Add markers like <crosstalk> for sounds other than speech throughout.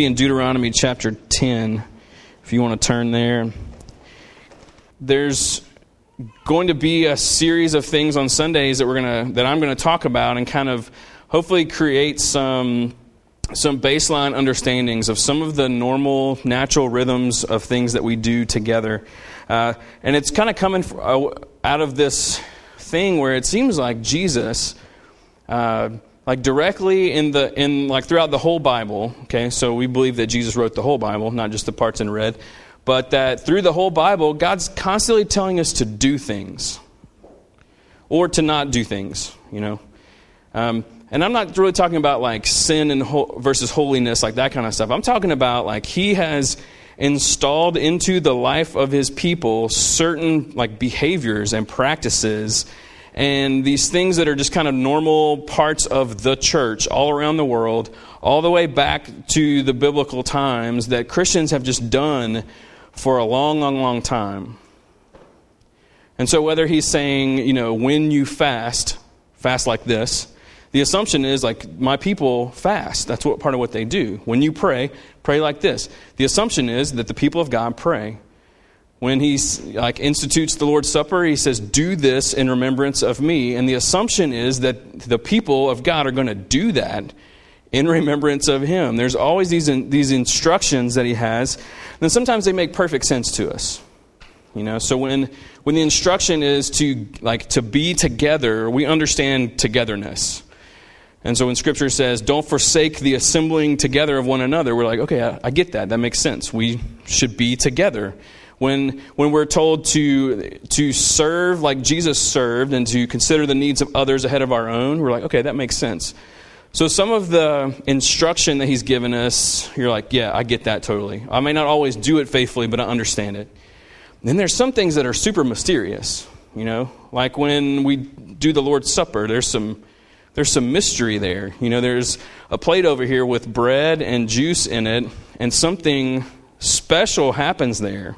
be in Deuteronomy chapter 10, if you want to turn there. There's going to be a series of things on Sundays that we're gonna that I'm to talk about and kind of hopefully create some some baseline understandings of some of the normal natural rhythms of things that we do together. Uh, and it's kind of coming uh, out of this thing where it seems like Jesus, uh, like directly in the in like throughout the whole Bible. Okay, so we believe that Jesus wrote the whole Bible, not just the parts in red, but that through the whole Bible, God's constantly telling us to do things or to not do things. You know. Um, and I'm not really talking about like sin and ho- versus holiness, like that kind of stuff. I'm talking about like he has installed into the life of his people certain like behaviors and practices and these things that are just kind of normal parts of the church all around the world, all the way back to the biblical times that Christians have just done for a long, long, long time. And so, whether he's saying, you know, when you fast, fast like this, the assumption is like my people fast. That's what part of what they do. When you pray, pray like this. The assumption is that the people of God pray. When he like institutes the Lord's Supper, he says, "Do this in remembrance of me." And the assumption is that the people of God are going to do that in remembrance of him. There's always these these instructions that he has. And sometimes they make perfect sense to us. You know, so when when the instruction is to like to be together, we understand togetherness. And so when Scripture says, don't forsake the assembling together of one another, we're like, okay, I, I, get that. That makes sense. We should be together. When, when we're told to, to serve like Jesus served and to consider the needs of others ahead of our own, we're like, okay, that makes sense. So some of the instruction that he's given us, you're like, yeah, I get that totally. I may not always do it faithfully, but I understand it. then there's some things that are super mysterious, you know, like when we do the Lord's Supper, there's some there's some mystery there. You know, there's a plate over here with bread and juice in it, and something special happens there.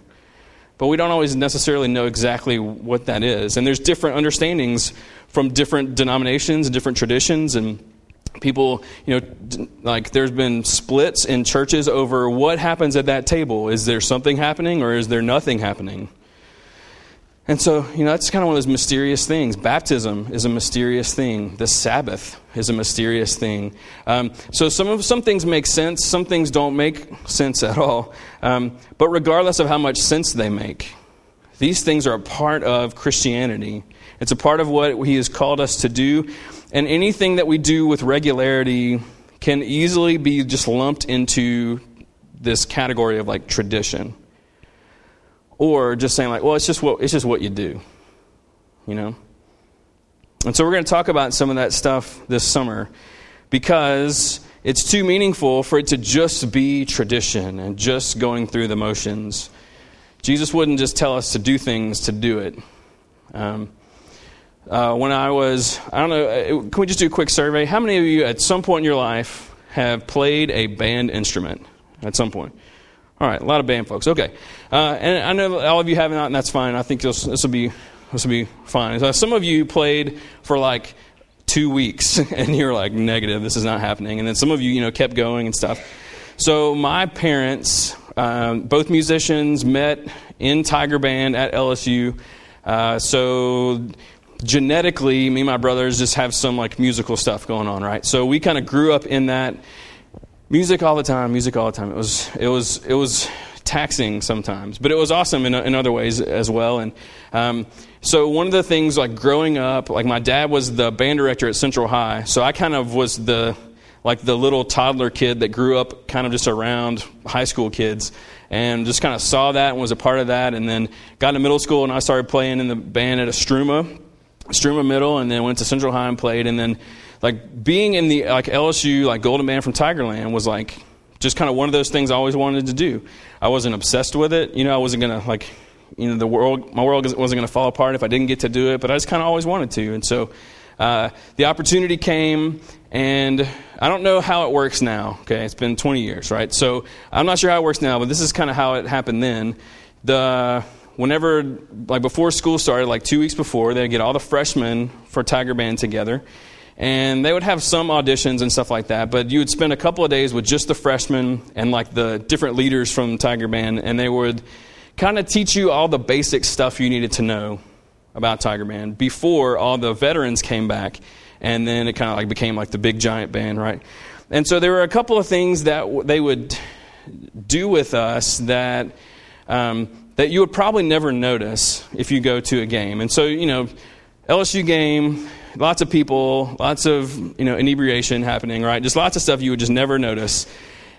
But we don't always necessarily know exactly what that is. And there's different understandings from different denominations and different traditions and people you know like there's been splits in churches over what happens at that table is there something happening or is there nothing happening and so, you know, that's kind of one of those mysterious things. Baptism is a mysterious thing. The Sabbath is a mysterious thing. Um, so some of some things make sense. Some things don't make sense at all. Um, but regardless of how much sense they make, these things are a part of Christianity. It's a part of what He has called us to do. And anything that we do with regularity can easily be just lumped into this category of like tradition or just saying like, well, it's just what it's just what you do, you know. And so we're going to talk about some of that stuff this summer because it's too meaningful for it to just be tradition and just going through the motions. Jesus wouldn't just tell us to do things to do it. Um, uh, when I was, I don't know, uh, can we just do a quick survey? How many of you at some point in your life have played a band instrument at some point? All right, a lot of band folks. Okay, uh, and I know all of you have not, and that's fine. I think this will be this will be fine. So some of you played for like two weeks, <laughs> and you're like negative. This is not happening. And then some of you, you know, kept going and stuff. So my parents, um, both musicians, met in Tiger Band at LSU. Uh, so genetically, me and my brothers just have some like musical stuff going on, right? So we kind of grew up in that music all the time, music all the time. It was it was it was taxing sometimes, but it was awesome in, in other ways as well. And um, so one of the things like growing up, like my dad was the band director at Central High, so I kind of was the like the little toddler kid that grew up kind of just around high school kids and just kind of saw that and was a part of that and then got into middle school and I started playing in the band at Estruma, Estruma Middle and then went to Central High and played and then like being in the like LSU like Golden Band from Tigerland was like just kind of one of those things I always wanted to do. I wasn't obsessed with it, you know. I wasn't gonna like, you know, the world my world wasn't gonna fall apart if I didn't get to do it. But I just kind of always wanted to, and so uh, the opportunity came, and I don't know how it works now. Okay, it's been 20 years, right? So I'm not sure how it works now, but this is kind of how it happened then. The whenever like before school started, like two weeks before, they'd get all the freshmen for Tiger Band together and they would have some auditions and stuff like that. But you would spend a couple of days with just the freshmen and like the different leaders from Tiger Band, and they would kind of teach you all the basic stuff you needed to know about Tiger Band before all the veterans came back, and then it kind of like became like the big giant band, right? And so there were a couple of things that they would do with us that um, that you would probably never notice if you go to a game. And so you know, LSU game, lots of people, lots of you know inebriation happening, right? Just lots of stuff you would just never notice.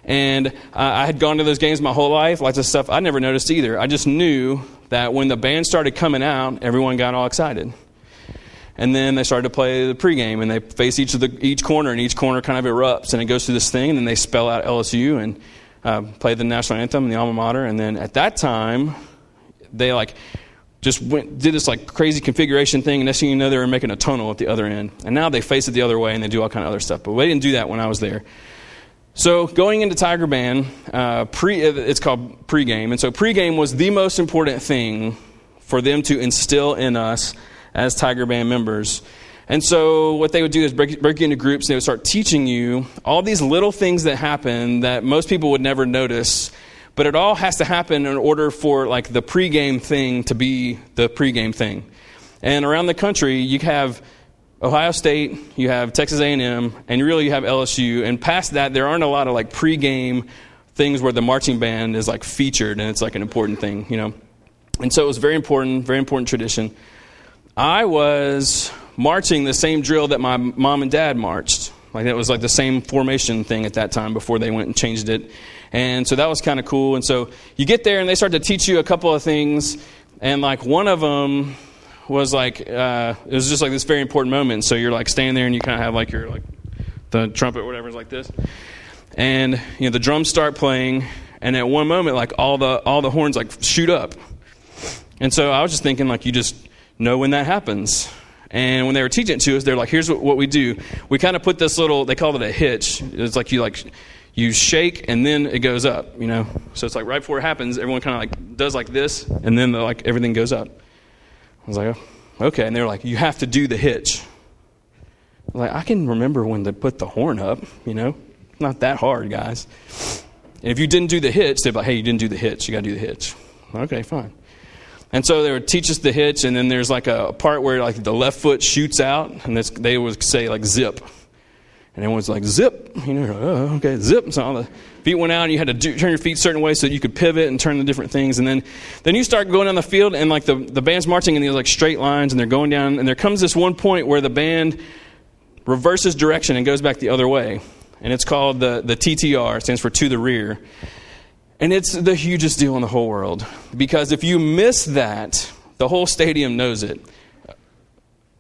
And uh, I had gone to those games my whole life, lots of stuff I never noticed either. I just knew that when the band started coming out, everyone got all excited. And then they started to play the pregame, and they face each of the each corner, and each corner kind of erupts, and it goes through this thing, and then they spell out LSU and uh, play the national anthem and the alma mater, and then at that time, they like just went did this like crazy configuration thing, and next thing you know, they were making a tunnel at the other end, and now they face it the other way, and they do all kind of other stuff. But we didn't do that when I was there. So going into Tiger Band, uh, pre, it's called pregame, and so pregame was the most important thing for them to instill in us as Tiger Band members. And so what they would do is break, break you into groups, and they would start teaching you all these little things that happen that most people would never notice, but it all has to happen in order for like the pregame thing to be the pregame thing. And around the country, you have Ohio State, you have Texas A&M, and really you have LSU. And past that, there aren't a lot of like pregame things where the marching band is like featured and it's like an important thing, you know. And so it was very important, very important tradition. I was marching the same drill that my mom and dad marched. Like it was like the same formation thing at that time before they went and changed it. And so that was kind of cool. And so you get there and they start to teach you a couple of things. And like one of them was like uh, it was just like this very important moment. So you're like standing there and you kind of have like your like the trumpet or whatever is like this, and you know the drums start playing, and at one moment like all the all the horns like shoot up, and so I was just thinking like you just know when that happens. And when they were teaching it to us, they're like, "Here's what, what we do. We kind of put this little. They call it a hitch. It's like you like you shake and then it goes up. You know. So it's like right before it happens, everyone kind of like does like this, and then the, like everything goes up. I was like, oh, okay. And they were like, you have to do the hitch. I like, I can remember when they put the horn up, you know? Not that hard, guys. And if you didn't do the hitch, they'd be like, hey, you didn't do the hitch. You got to do the hitch. Okay, fine. And so they would teach us the hitch, and then there's like a part where like the left foot shoots out, and they would say like zip. And everyone's like, zip. You know, oh, okay, zip. So all the feet went out, and you had to do, turn your feet certain way so you could pivot and turn the different things. And then, then you start going down the field, and like the, the band's marching in these like straight lines, and they're going down. And there comes this one point where the band reverses direction and goes back the other way. And it's called the, the TTR, stands for to the rear. And it's the hugest deal in the whole world. Because if you miss that, the whole stadium knows it.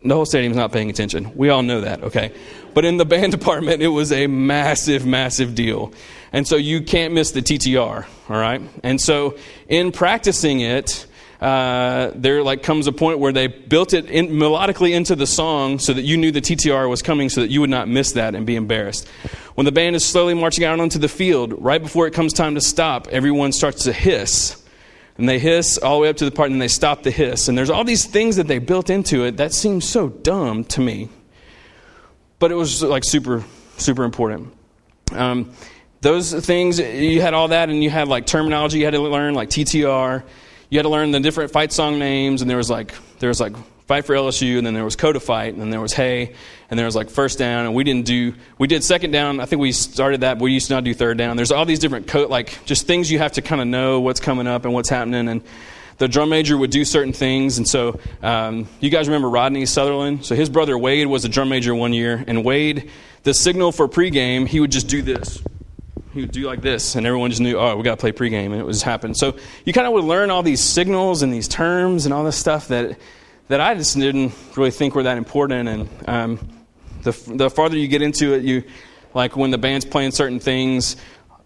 The whole stadium's not paying attention. We all know that, okay? But in the <laughs> band department, it was a massive, massive deal. And so you can't miss the TTR, all right? And so in practicing it, uh, there like comes a point where they built it in, melodically into the song so that you knew the TTR was coming so that you would not miss that and be embarrassed. When the band is slowly marching out onto the field, right before it comes time to stop, everyone starts to hiss. And they hiss all the way up to the part and then they stop the hiss. And there's all these things that they built into it that seems so dumb to me but it was like super, super important. Um, those things, you had all that, and you had like terminology you had to learn, like TTR. You had to learn the different fight song names, and there was like there was like fight for LSU, and then there was code of fight, and then there was Hey, and there was like first down, and we didn't do we did second down. I think we started that, but we used to not do third down. There's all these different code, like just things you have to kind of know what's coming up and what's happening, and the drum major would do certain things. And so um, you guys remember Rodney Sutherland? So his brother Wade was a drum major one year. And Wade, the signal for pregame, he would just do this. He would do like this, and everyone just knew, oh, we got to play pregame, and it was happening. So you kind of would learn all these signals and these terms and all this stuff that that I just didn't really think were that important. And um, the the farther you get into it, you like when the band's playing certain things,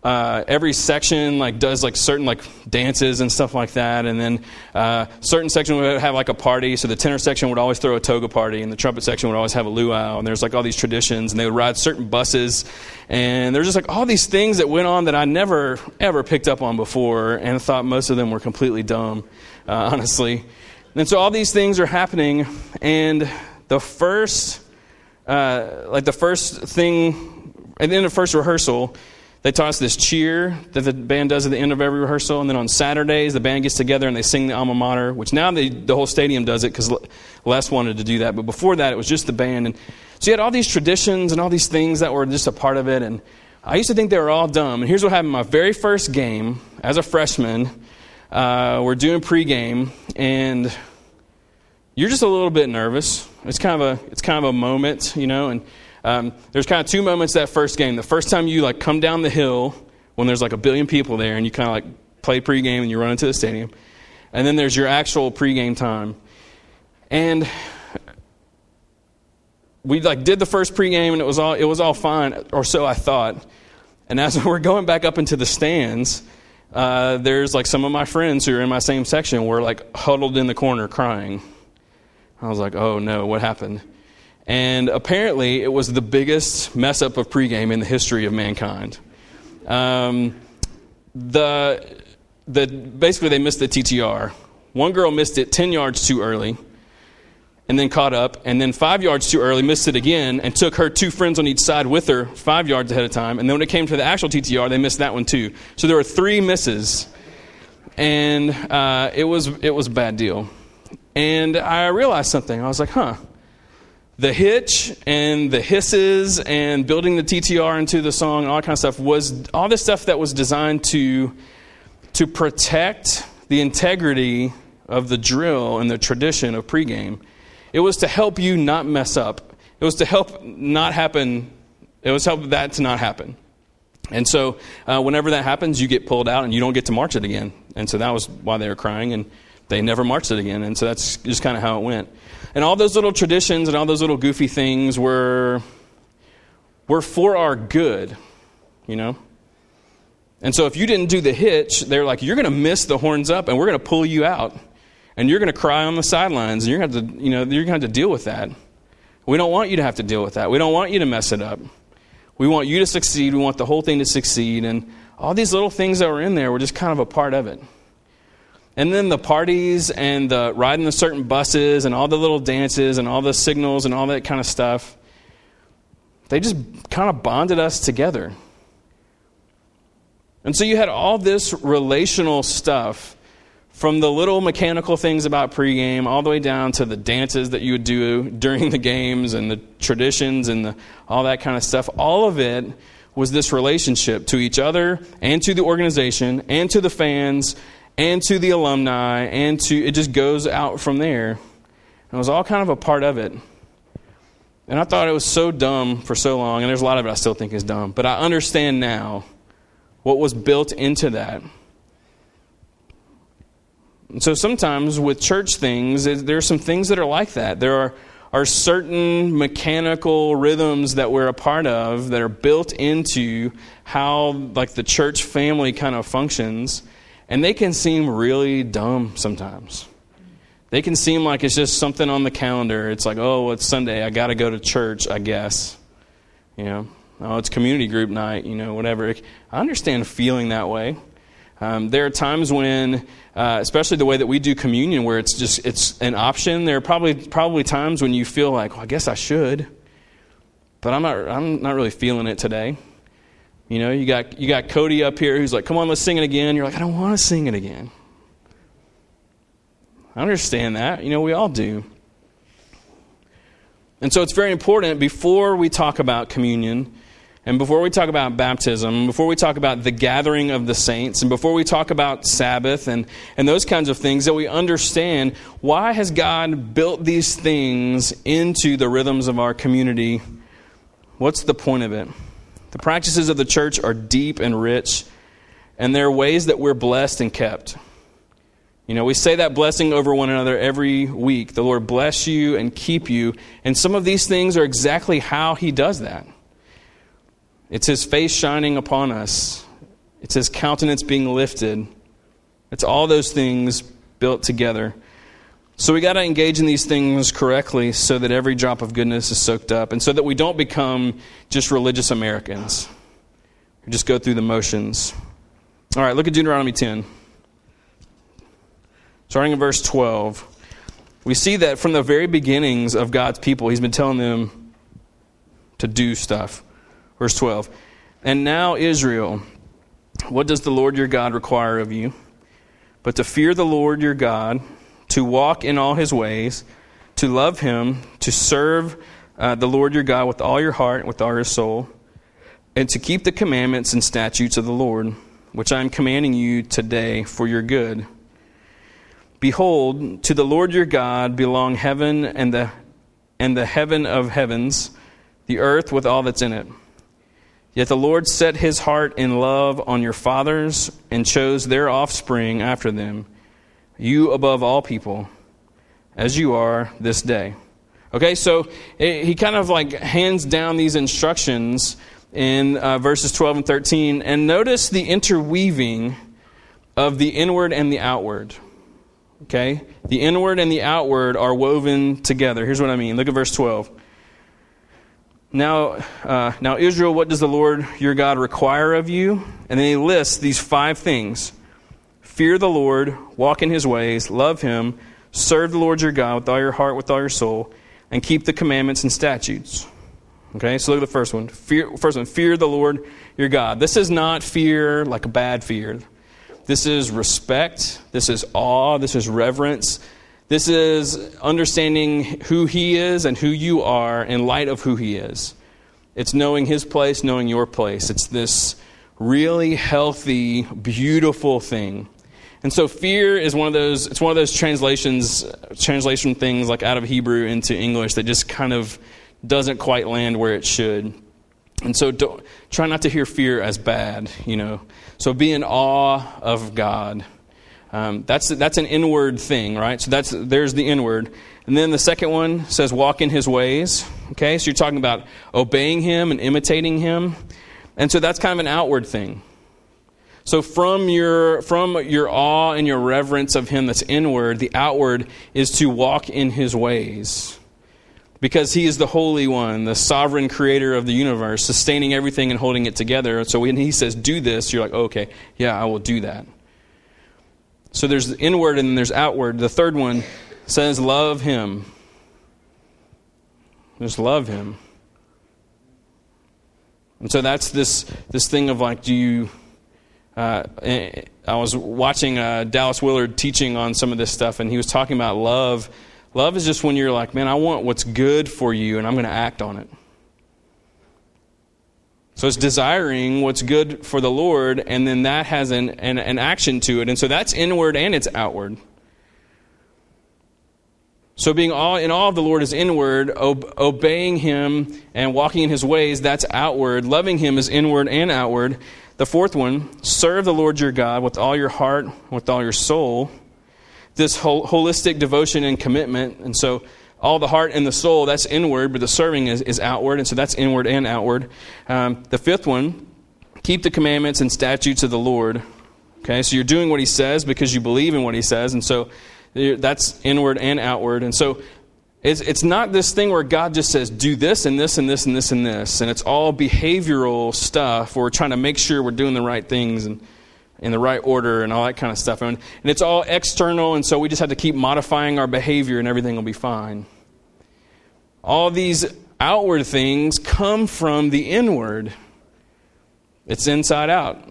uh, every section like does like certain like dances and stuff like that. And then uh, certain section would have like a party. So the tenor section would always throw a toga party and the trumpet section would always have a luau. And there's like all these traditions and they would ride certain buses. And there's just like all these things that went on that i never ever picked up on before and thought most of them were completely dumb uh, honestly and so all these things are happening and the first uh, like the first thing, at the end of first rehearsal, they taught us this cheer that the band does at the end of every rehearsal. And then on Saturdays, the band gets together and they sing the alma mater, which now they, the whole stadium does it because Les wanted to do that. But before that, it was just the band. And so you had all these traditions and all these things that were just a part of it. And I used to think they were all dumb. And here's what happened my very first game as a freshman. Uh, we're doing pregame, and you're just a little bit nervous. It's kind of a, it's kind of a moment, you know, and um, there's kind of two moments that first game. The first time you like come down the hill when there's like a billion people there and you kind of like play pregame and you run into the stadium. And then there's your actual pregame time. And we like did the first pregame and it was all it was all fine, or so I thought. And as <laughs> we're going back up into the stands, uh, there's like some of my friends who are in my same section were like huddled in the corner crying. I was like, oh no, what happened? And apparently, it was the biggest mess up of pregame in the history of mankind. Um, the, the, basically, they missed the TTR. One girl missed it 10 yards too early and then caught up, and then five yards too early, missed it again, and took her two friends on each side with her five yards ahead of time. And then when it came to the actual TTR, they missed that one too. So there were three misses, and uh, it was it was a bad deal. And I realized something. I was like, huh the hitch and the hisses and building the TTR into the song all that kind of stuff was all this stuff that was designed to to protect the integrity of the drill and the tradition of pregame. It was to help you not mess up. It was to help not happen. It was help that to not happen. And so, uh, whenever that happens, you get pulled out and you don't get to march it again. And so that was why they were crying, and they never marched it again. And so that's just kind of how it went. And all those little traditions and all those little goofy things were, were for our good, you know? And so if you didn't do the hitch, they're like, you're going to miss the horns up and we're going to pull you out. And you're going to cry on the sidelines and you're going to you know, you're going to have to deal with that. We don't want you to have to deal with that. We don't want you to mess it up. We want you to succeed. We want the whole thing to succeed. And all these little things that were in there were just kind of a part of it. And then the parties and the riding the certain buses and all the little dances and all the signals and all that kind of stuff, they just kind of bonded us together. And so you had all this relational stuff from the little mechanical things about pregame all the way down to the dances that you would do during the games and the traditions and the, all that kind of stuff. All of it was this relationship to each other and to the organization and to the fans and to the alumni and to it just goes out from there. And it was all kind of a part of it. And I thought it was so dumb for so long, and there's a lot of it I still think is dumb, but I understand now what was built into that. And so sometimes with church things, there are some things that are like that. There are, are certain mechanical rhythms that we're a part of that are built into how like the church family kind of functions and they can seem really dumb sometimes. They can seem like it's just something on the calendar. It's like, oh, it's Sunday. I got to go to church, I guess. You know, oh, it's community group night, you know, whatever. I understand feeling that way. Um, there are times when, uh, especially the way that we do communion, where it's just it's an option. There are probably probably times when you feel like, well, I guess I should, but I'm not. I'm not really feeling it today. You know, you got, you got Cody up here who's like, come on, let's sing it again. You're like, I don't want to sing it again. I understand that. You know, we all do. And so it's very important before we talk about communion, and before we talk about baptism, before we talk about the gathering of the saints, and before we talk about Sabbath and, and those kinds of things, that we understand why has God built these things into the rhythms of our community? What's the point of it? The practices of the church are deep and rich, and there are ways that we're blessed and kept. You know, we say that blessing over one another every week. The Lord bless you and keep you. And some of these things are exactly how He does that. It's His face shining upon us, it's His countenance being lifted. It's all those things built together. So we got to engage in these things correctly so that every drop of goodness is soaked up and so that we don't become just religious Americans who just go through the motions. All right, look at Deuteronomy 10. Starting in verse 12, we see that from the very beginnings of God's people, He's been telling them to do stuff. Verse 12. And now, Israel, what does the Lord your God require of you? But to fear the Lord your God, to walk in all his ways, to love him, to serve uh, the Lord your God with all your heart, with all your soul, and to keep the commandments and statutes of the Lord, which I am commanding you today for your good. Behold, to the Lord your God belong heaven and the, and the heaven of heavens, the earth with all that's in it. Yet the Lord set his heart in love on your fathers and chose their offspring after them, you above all people, as you are this day. Okay, so he kind of like hands down these instructions in uh, verses 12 and 13, and notice the interweaving of the inward and the outward. Okay? The inward and the outward are woven together. Here's what I mean. Look at verse 12. Now, uh, now, Israel, what does the Lord your God require of you? And then he lists these five things fear the Lord, walk in his ways, love him, serve the Lord your God with all your heart, with all your soul, and keep the commandments and statutes. Okay, so look at the first one. Fear, first one, fear the Lord your God. This is not fear like a bad fear. This is respect. This is awe. This is reverence. This is understanding who He is and who you are in light of who He is. It's knowing His place, knowing your place. It's this really healthy, beautiful thing. And so fear is one of those it's one of those translations translation things like out of Hebrew into English that just kind of doesn't quite land where it should. And so don't, try not to hear fear as bad, you know. So be in awe of God. Um, that's, that's an inward thing, right? So that's, there's the inward. And then the second one says walk in his ways. Okay, so you're talking about obeying him and imitating him. And so that's kind of an outward thing. So from your, from your awe and your reverence of him that's inward, the outward is to walk in his ways because he is the Holy One, the sovereign creator of the universe, sustaining everything and holding it together. So when he says, do this, you're like, oh, okay, yeah, I will do that. So there's inward and there's outward. The third one says, love him. Just love him. And so that's this, this thing of like, do you. Uh, I was watching uh, Dallas Willard teaching on some of this stuff, and he was talking about love Love is just when you're like, man, I want what's good for you and I'm going to act on it. So it's desiring what's good for the Lord, and then that has an, an, an, action to it. And so that's inward and it's outward. So being all in all of the Lord is inward, ob- obeying Him and walking in His ways, that's outward. Loving Him is inward and outward. The fourth one, serve the Lord your God with all your heart, with all your soul this holistic devotion and commitment. And so all the heart and the soul, that's inward, but the serving is, is outward. And so that's inward and outward. Um, the fifth one, keep the commandments and statutes of the Lord. Okay, so you're doing what he says because you believe in what he says. And so that's inward and outward. And so it's, it's not this thing where God just says, do this and this and this and this and this. And it's all behavioral stuff we're trying to make sure we're doing the right things. And in the right order and all that kind of stuff. And, and it's all external, and so we just have to keep modifying our behavior and everything will be fine. All these outward things come from the inward, it's inside out.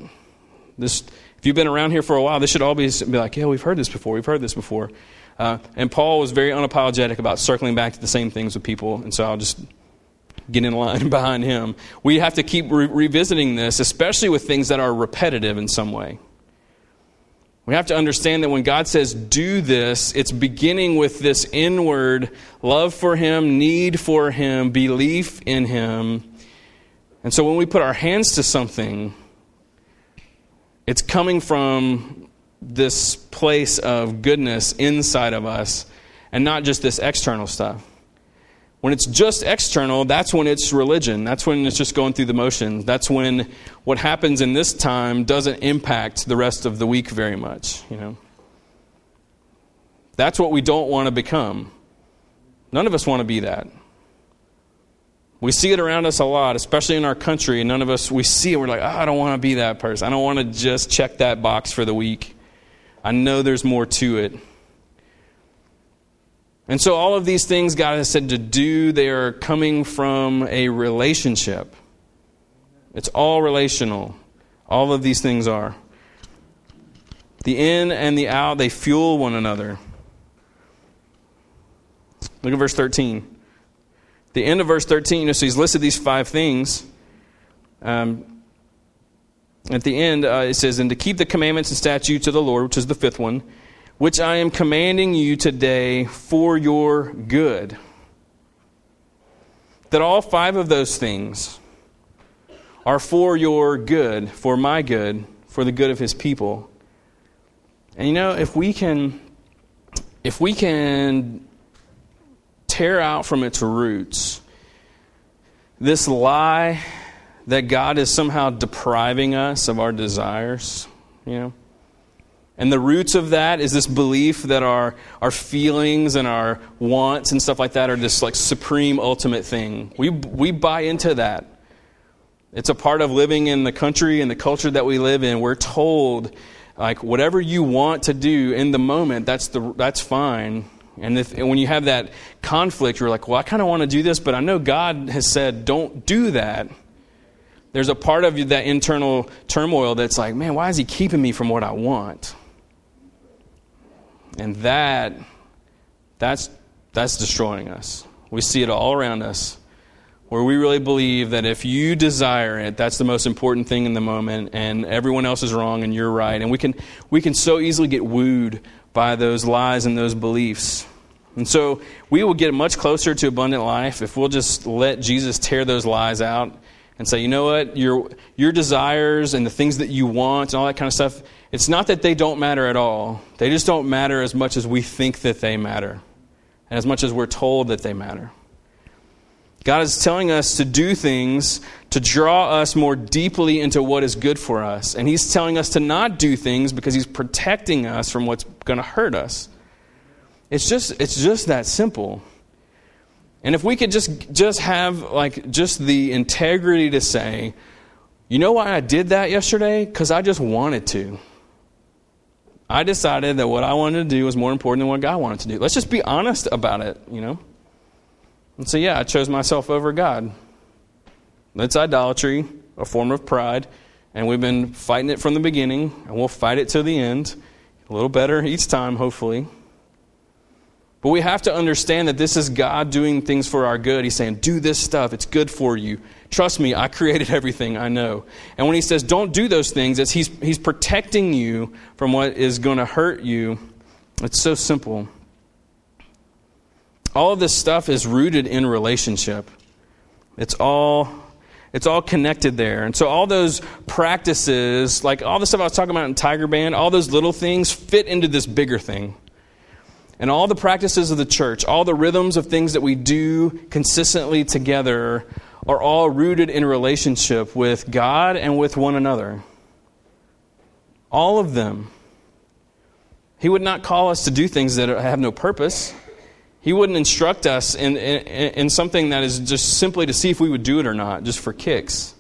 This, you've been around here for a while, this should all be, be like, yeah, we've heard this before, we've heard this before. Uh, and Paul was very unapologetic about circling back to the same things with people, and so I'll just get in line <laughs> behind him. We have to keep re- revisiting this, especially with things that are repetitive in some way. We have to understand that when God says do this, it's beginning with this inward love for Him, need for Him, belief in Him. And so when we put our hands to something, it's coming from this place of goodness inside of us and not just this external stuff. When it's just external, that's when it's religion. That's when it's just going through the motions. That's when what happens in this time doesn't impact the rest of the week very much, you know. That's what we don't want to become. None of us want to be that. We see it around us a lot, especially in our country, none of us, we see it, we're like, oh, I don't want to be that person. I don't want to just check that box for the week. I know there's more to it. And so, all of these things God has said to do, they are coming from a relationship. It's all relational. All of these things are. The in and the out, they fuel one another. Look at verse 13. The end of verse 13, you know, so he's listed these five things. Um, at the end, uh, it says, And to keep the commandments and statutes of the Lord, which is the fifth one, which I am commanding you today for your good. That all five of those things are for your good, for my good, for the good of his people. And you know, if we can if we can tear out from its roots this lie that God is somehow depriving us of our desires, you know, and the roots of that is this belief that our, our feelings and our wants and stuff like that are this like supreme ultimate thing. We, we buy into that. It's a part of living in the country and the culture that we live in. We're told, like, whatever you want to do in the moment, that's, the, that's fine. And, if, and when you have that conflict, you're like, well, I kind of want to do this, but I know God has said, don't do that. There's a part of you, that internal turmoil that's like, man, why is He keeping me from what I want? And that, that's, that's destroying us. We see it all around us where we really believe that if you desire it, that's the most important thing in the moment, and everyone else is wrong and you're right. And we can, we can so easily get wooed by those lies and those beliefs. And so we will get much closer to abundant life if we'll just let Jesus tear those lies out and say, you know what, your, your desires and the things that you want and all that kind of stuff, it's not that they don't matter at all. They just don't matter as much as we think that they matter, and as much as we're told that they matter. God is telling us to do things to draw us more deeply into what is good for us. And He's telling us to not do things because He's protecting us from what's going to hurt us. It's just, it's just that simple. And if we could just, just have like just the integrity to say, you know why I did that yesterday? Because I just wanted to. I decided that what I wanted to do was more important than what God wanted to do. Let's just be honest about it, you know? And so, yeah, I chose myself over God. That's idolatry, a form of pride, and we've been fighting it from the beginning, and we'll fight it to the end. A little better each time, hopefully. But we have to understand that this is God doing things for our good. He's saying, Do this stuff, it's good for you. Trust me, I created everything, I know. And when he says don't do those things, it's he's, he's protecting you from what is going to hurt you. It's so simple. All of this stuff is rooted in relationship. It's all it's all connected there. And so all those practices, like all the stuff I was talking about in Tiger Band, all those little things fit into this bigger thing. And all the practices of the church, all the rhythms of things that we do consistently together are all rooted in relationship with God and with one another. All of them. He would not call us to do things that have no purpose. He wouldn't instruct us in, in, in, something that is just simply to see if we would do it or not, just for kicks.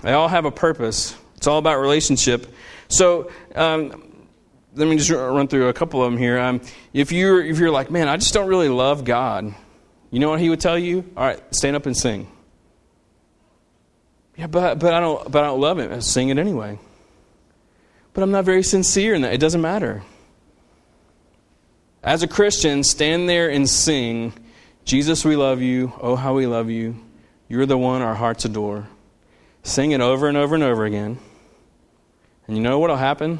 They all have a purpose. It's all about relationship. So, um, let me just run through a couple of them here. Um, if, you're, if you're like, man, I just don't really love God, you know what he would tell you? All right, stand up and sing. Yeah, but, but, I, don't, but I don't love him. Sing it anyway. But I'm not very sincere in that. It doesn't matter. As a Christian, stand there and sing, Jesus, we love you. Oh, how we love you. You're the one our hearts adore. Sing it over and over and over again. And you know what will happen?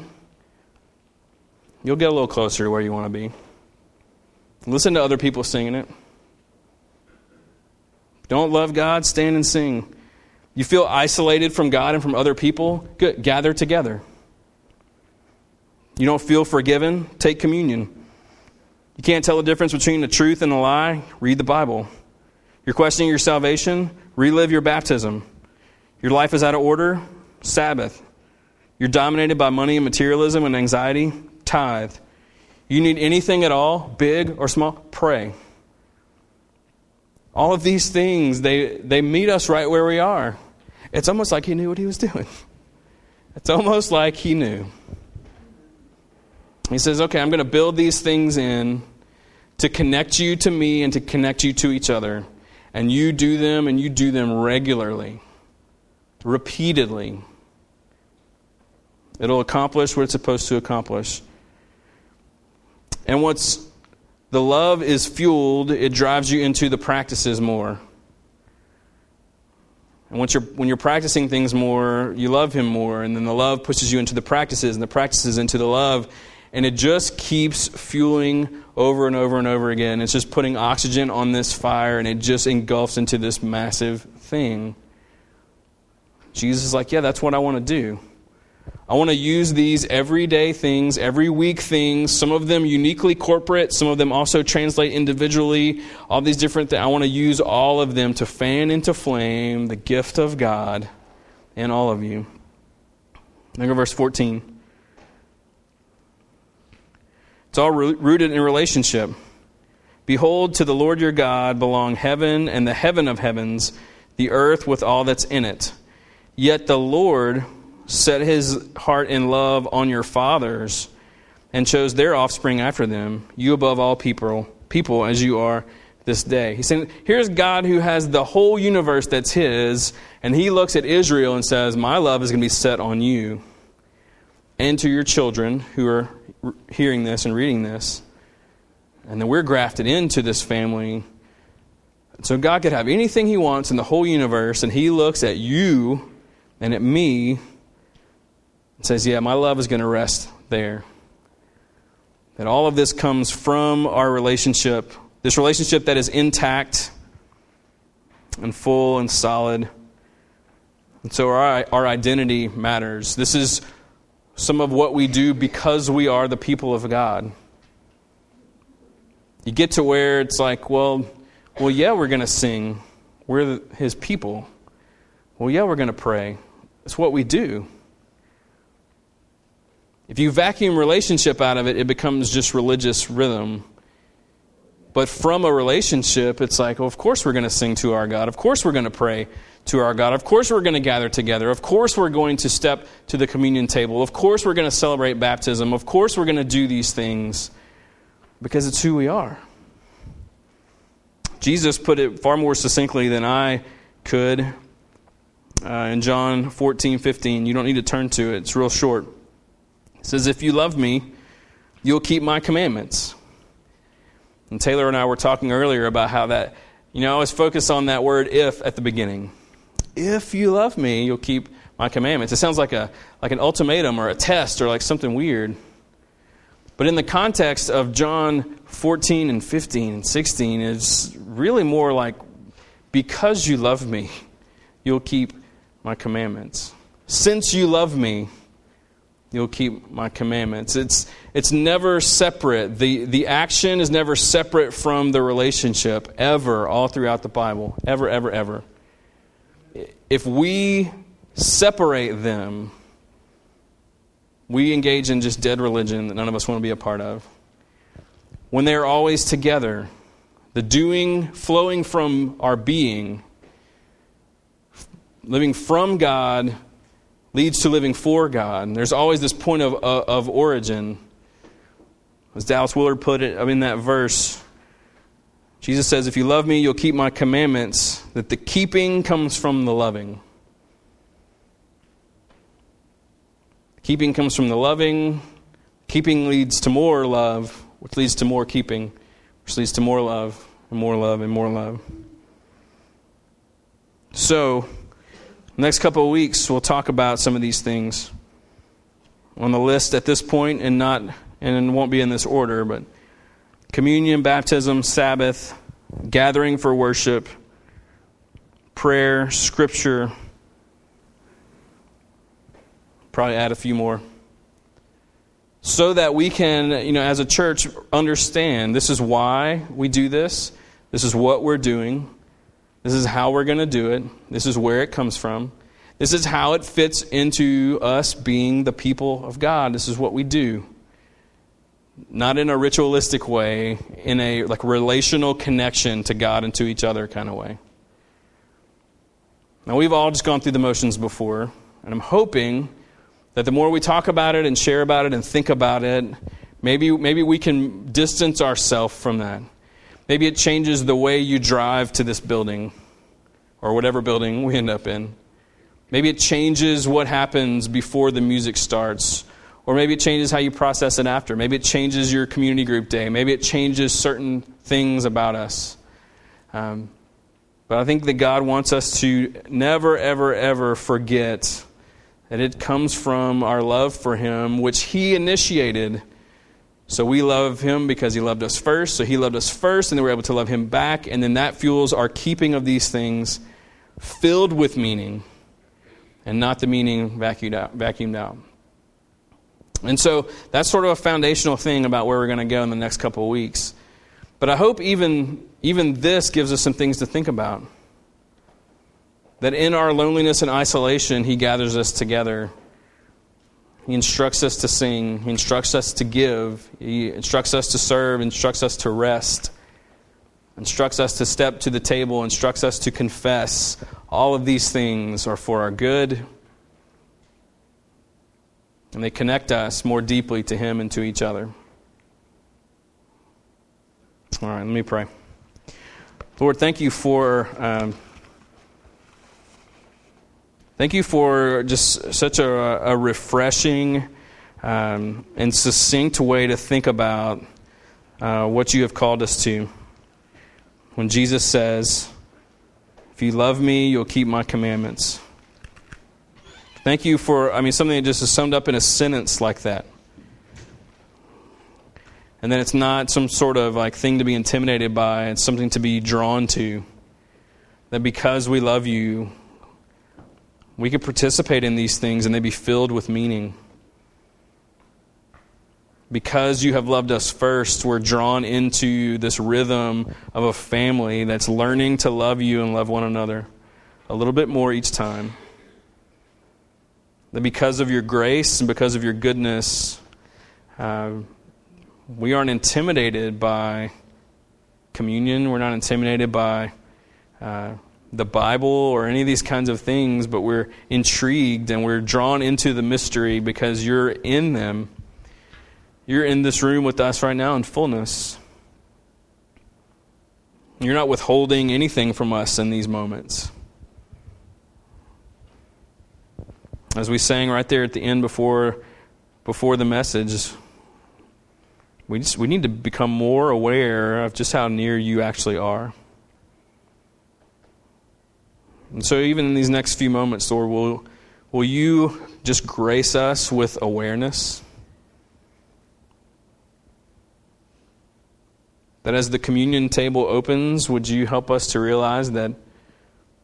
You'll get a little closer to where you want to be. Listen to other people singing it. Don't love God? Stand and sing. You feel isolated from God and from other people? Good. Gather together. You don't feel forgiven? Take communion. You can't tell the difference between the truth and a lie? Read the Bible. You're questioning your salvation? Relive your baptism. Your life is out of order? Sabbath. You're dominated by money and materialism and anxiety? tithe. You need anything at all, big or small, pray. All of these things, they, they meet us right where we are. It's almost like he knew what he was doing. It's almost like he knew. He says, okay, I'm going to build these things in to connect you to me and to connect you to each other. And you do them and you do them regularly, repeatedly. It'll accomplish what it's supposed to accomplish. And what's the love is fueled, it drives you into the practices more. And once you're, when you're practicing things more, you love Him more, and then the love pushes you into the practices, and the practices into the love, and it just keeps fueling over and over and over again. It's just putting oxygen on this fire, and it just engulfs into this massive thing. Jesus is like, Yeah, that's what I want to do. I want to use these everyday things, every week things, some of them uniquely corporate, some of them also translate individually, all these different things. I want to use all of them to fan into flame the gift of God in all of you. Look at verse 14. It's all rooted in relationship. Behold, to the Lord your God belong heaven and the heaven of heavens, the earth with all that's in it. Yet the Lord set his heart in love on your fathers and chose their offspring after them, you above all people, people as you are this day. He's saying, here's God who has the whole universe that's his, and he looks at Israel and says, My love is going to be set on you and to your children who are hearing this and reading this. And then we're grafted into this family. So God could have anything he wants in the whole universe, and he looks at you and at me and says, Yeah, my love is going to rest there. That all of this comes from our relationship, this relationship that is intact and full and solid. And so our, our identity matters. This is some of what we do because we are the people of God. You get to where it's like, well, well, yeah, we're going to sing. We're his people. Well, yeah, we're going to pray. It's what we do. If you vacuum relationship out of it, it becomes just religious rhythm. But from a relationship, it's like, well, of course we're going to sing to our God. Of course we're going to pray to our God. Of course we're going to gather together. Of course we're going to step to the communion table. Of course we're going to celebrate baptism. Of course we're going to do these things because it's who we are. Jesus put it far more succinctly than I could uh, in John 14, 15. You don't need to turn to it, it's real short. It says, If you love me, you'll keep my commandments. And Taylor and I were talking earlier about how that, you know, I always focus on that word if at the beginning. If you love me, you'll keep my commandments. It sounds like, a, like an ultimatum or a test or like something weird. But in the context of John 14 and 15 and 16, it's really more like, because you love me, you'll keep my commandments. Since you love me, you'll keep my commandments. It's, it's never separate. The, the action is never separate from the relationship, ever, all throughout the Bible. Ever, ever, ever. If we separate them, we engage in just dead religion that none of us want to be a part of. When they are always together, the doing flowing from our being, living from God leads to living for God. And there's always this point of, of, of origin. As Dallas Willard put it in that verse, Jesus says, If you love me, you'll keep my commandments, that the keeping comes from the loving. Keeping comes from the loving. Keeping leads to more love, which leads to more keeping, which leads to more love, and more love, and more love. So, Next couple of weeks, we'll talk about some of these things on the list at this point, and not and won't be in this order, but communion, baptism, Sabbath, gathering for worship, prayer, scripture. Probably add a few more. So that we can, you know, as a church, understand this is why we do this, this is what we're doing, this is how we're going to do it. This is where it comes from. This is how it fits into us being the people of God. This is what we do. Not in a ritualistic way, in a like relational connection to God and to each other kind of way. Now we've all just gone through the motions before, and I'm hoping that the more we talk about it and share about it and think about it, Maybe, maybe we can distance ourselves from that. Maybe it changes the way you drive to this building or whatever building we end up in. Maybe it changes what happens before the music starts. Or maybe it changes how you process it after. Maybe it changes your community group day. Maybe it changes certain things about us. Um, but I think that God wants us to never, ever, ever forget that it comes from our love for Him, which He initiated. So we love Him because He loved us first. So He loved us first, and then we're able to love Him back. And then that fuels our keeping of these things filled with meaning and not the meaning vacuumed out. Vacuumed out. And so that's sort of a foundational thing about where we're going to go in the next couple of weeks. But I hope even, even this gives us some things to think about. That in our loneliness and isolation, He gathers us together. He instructs us to sing, He instructs us to give, He instructs us to serve, instructs us to rest, instructs us to step to the table, instructs us to confess. All of these things are for our good and they connect us more deeply to Him and to each other. All right, let me pray. Lord, thank you for. Um, thank you for just such a, a refreshing um, and succinct way to think about uh, what you have called us to. When Jesus says, If you love me, you'll keep my commandments. Thank you for, I mean, something that just is summed up in a sentence like that. And then it's not some sort of like thing to be intimidated by, it's something to be drawn to. That because we love you, we could participate in these things and they be filled with meaning. Because you have loved us first, we're drawn into this rhythm of a family that's learning to love you and love one another a little bit more each time. That because of your grace and because of your goodness, uh, we aren't intimidated by communion. We're not intimidated by uh, the Bible or any of these kinds of things, but we're intrigued and we're drawn into the mystery because you're in them. You're in this room with us right now in fullness. You're not withholding anything from us in these moments. As we sang right there at the end before, before the message, we, just, we need to become more aware of just how near you actually are. And so, even in these next few moments, Lord, will, will you just grace us with awareness? That as the communion table opens, would you help us to realize that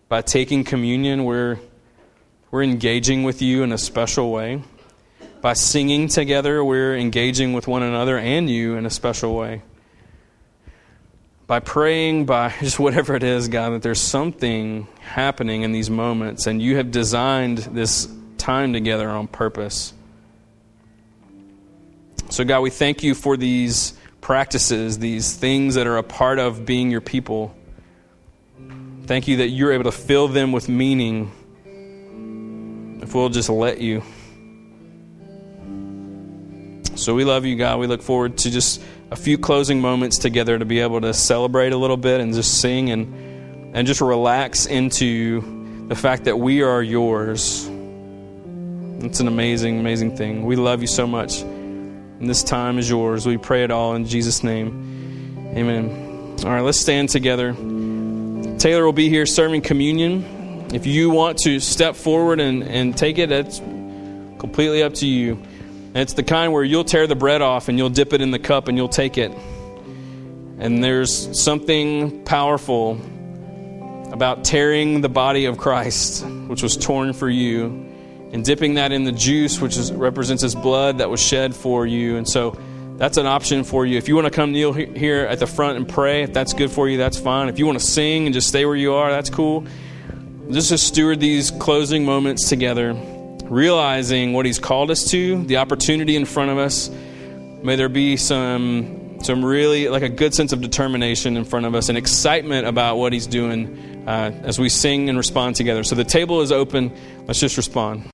by taking communion, we're we're engaging with you in a special way. By singing together, we're engaging with one another and you in a special way. By praying, by <laughs> just whatever it is, God, that there's something happening in these moments, and you have designed this time together on purpose. So, God, we thank you for these practices, these things that are a part of being your people. Thank you that you're able to fill them with meaning if we'll just let you. So we love you, God. We look forward to just a few closing moments together to be able to celebrate a little bit and just sing and, and just relax into the fact that we are yours. It's an amazing, amazing thing. We love you so much. And this time is yours. We pray it all in Jesus' name. Amen. All right, let's stand together. Taylor will be here serving communion. If you want to step forward and, and take it, it's completely up to you. And it's the kind where you'll tear the bread off and you'll dip it in the cup and you'll take it. And there's something powerful about tearing the body of Christ, which was torn for you, and dipping that in the juice, which is, represents his blood that was shed for you. And so that's an option for you. If you want to come kneel here at the front and pray, if that's good for you, that's fine. If you want to sing and just stay where you are, that's cool just to steward these closing moments together, realizing what He's called us to, the opportunity in front of us. May there be some, some really like a good sense of determination in front of us and excitement about what He's doing uh, as we sing and respond together. So the table is open. Let's just respond.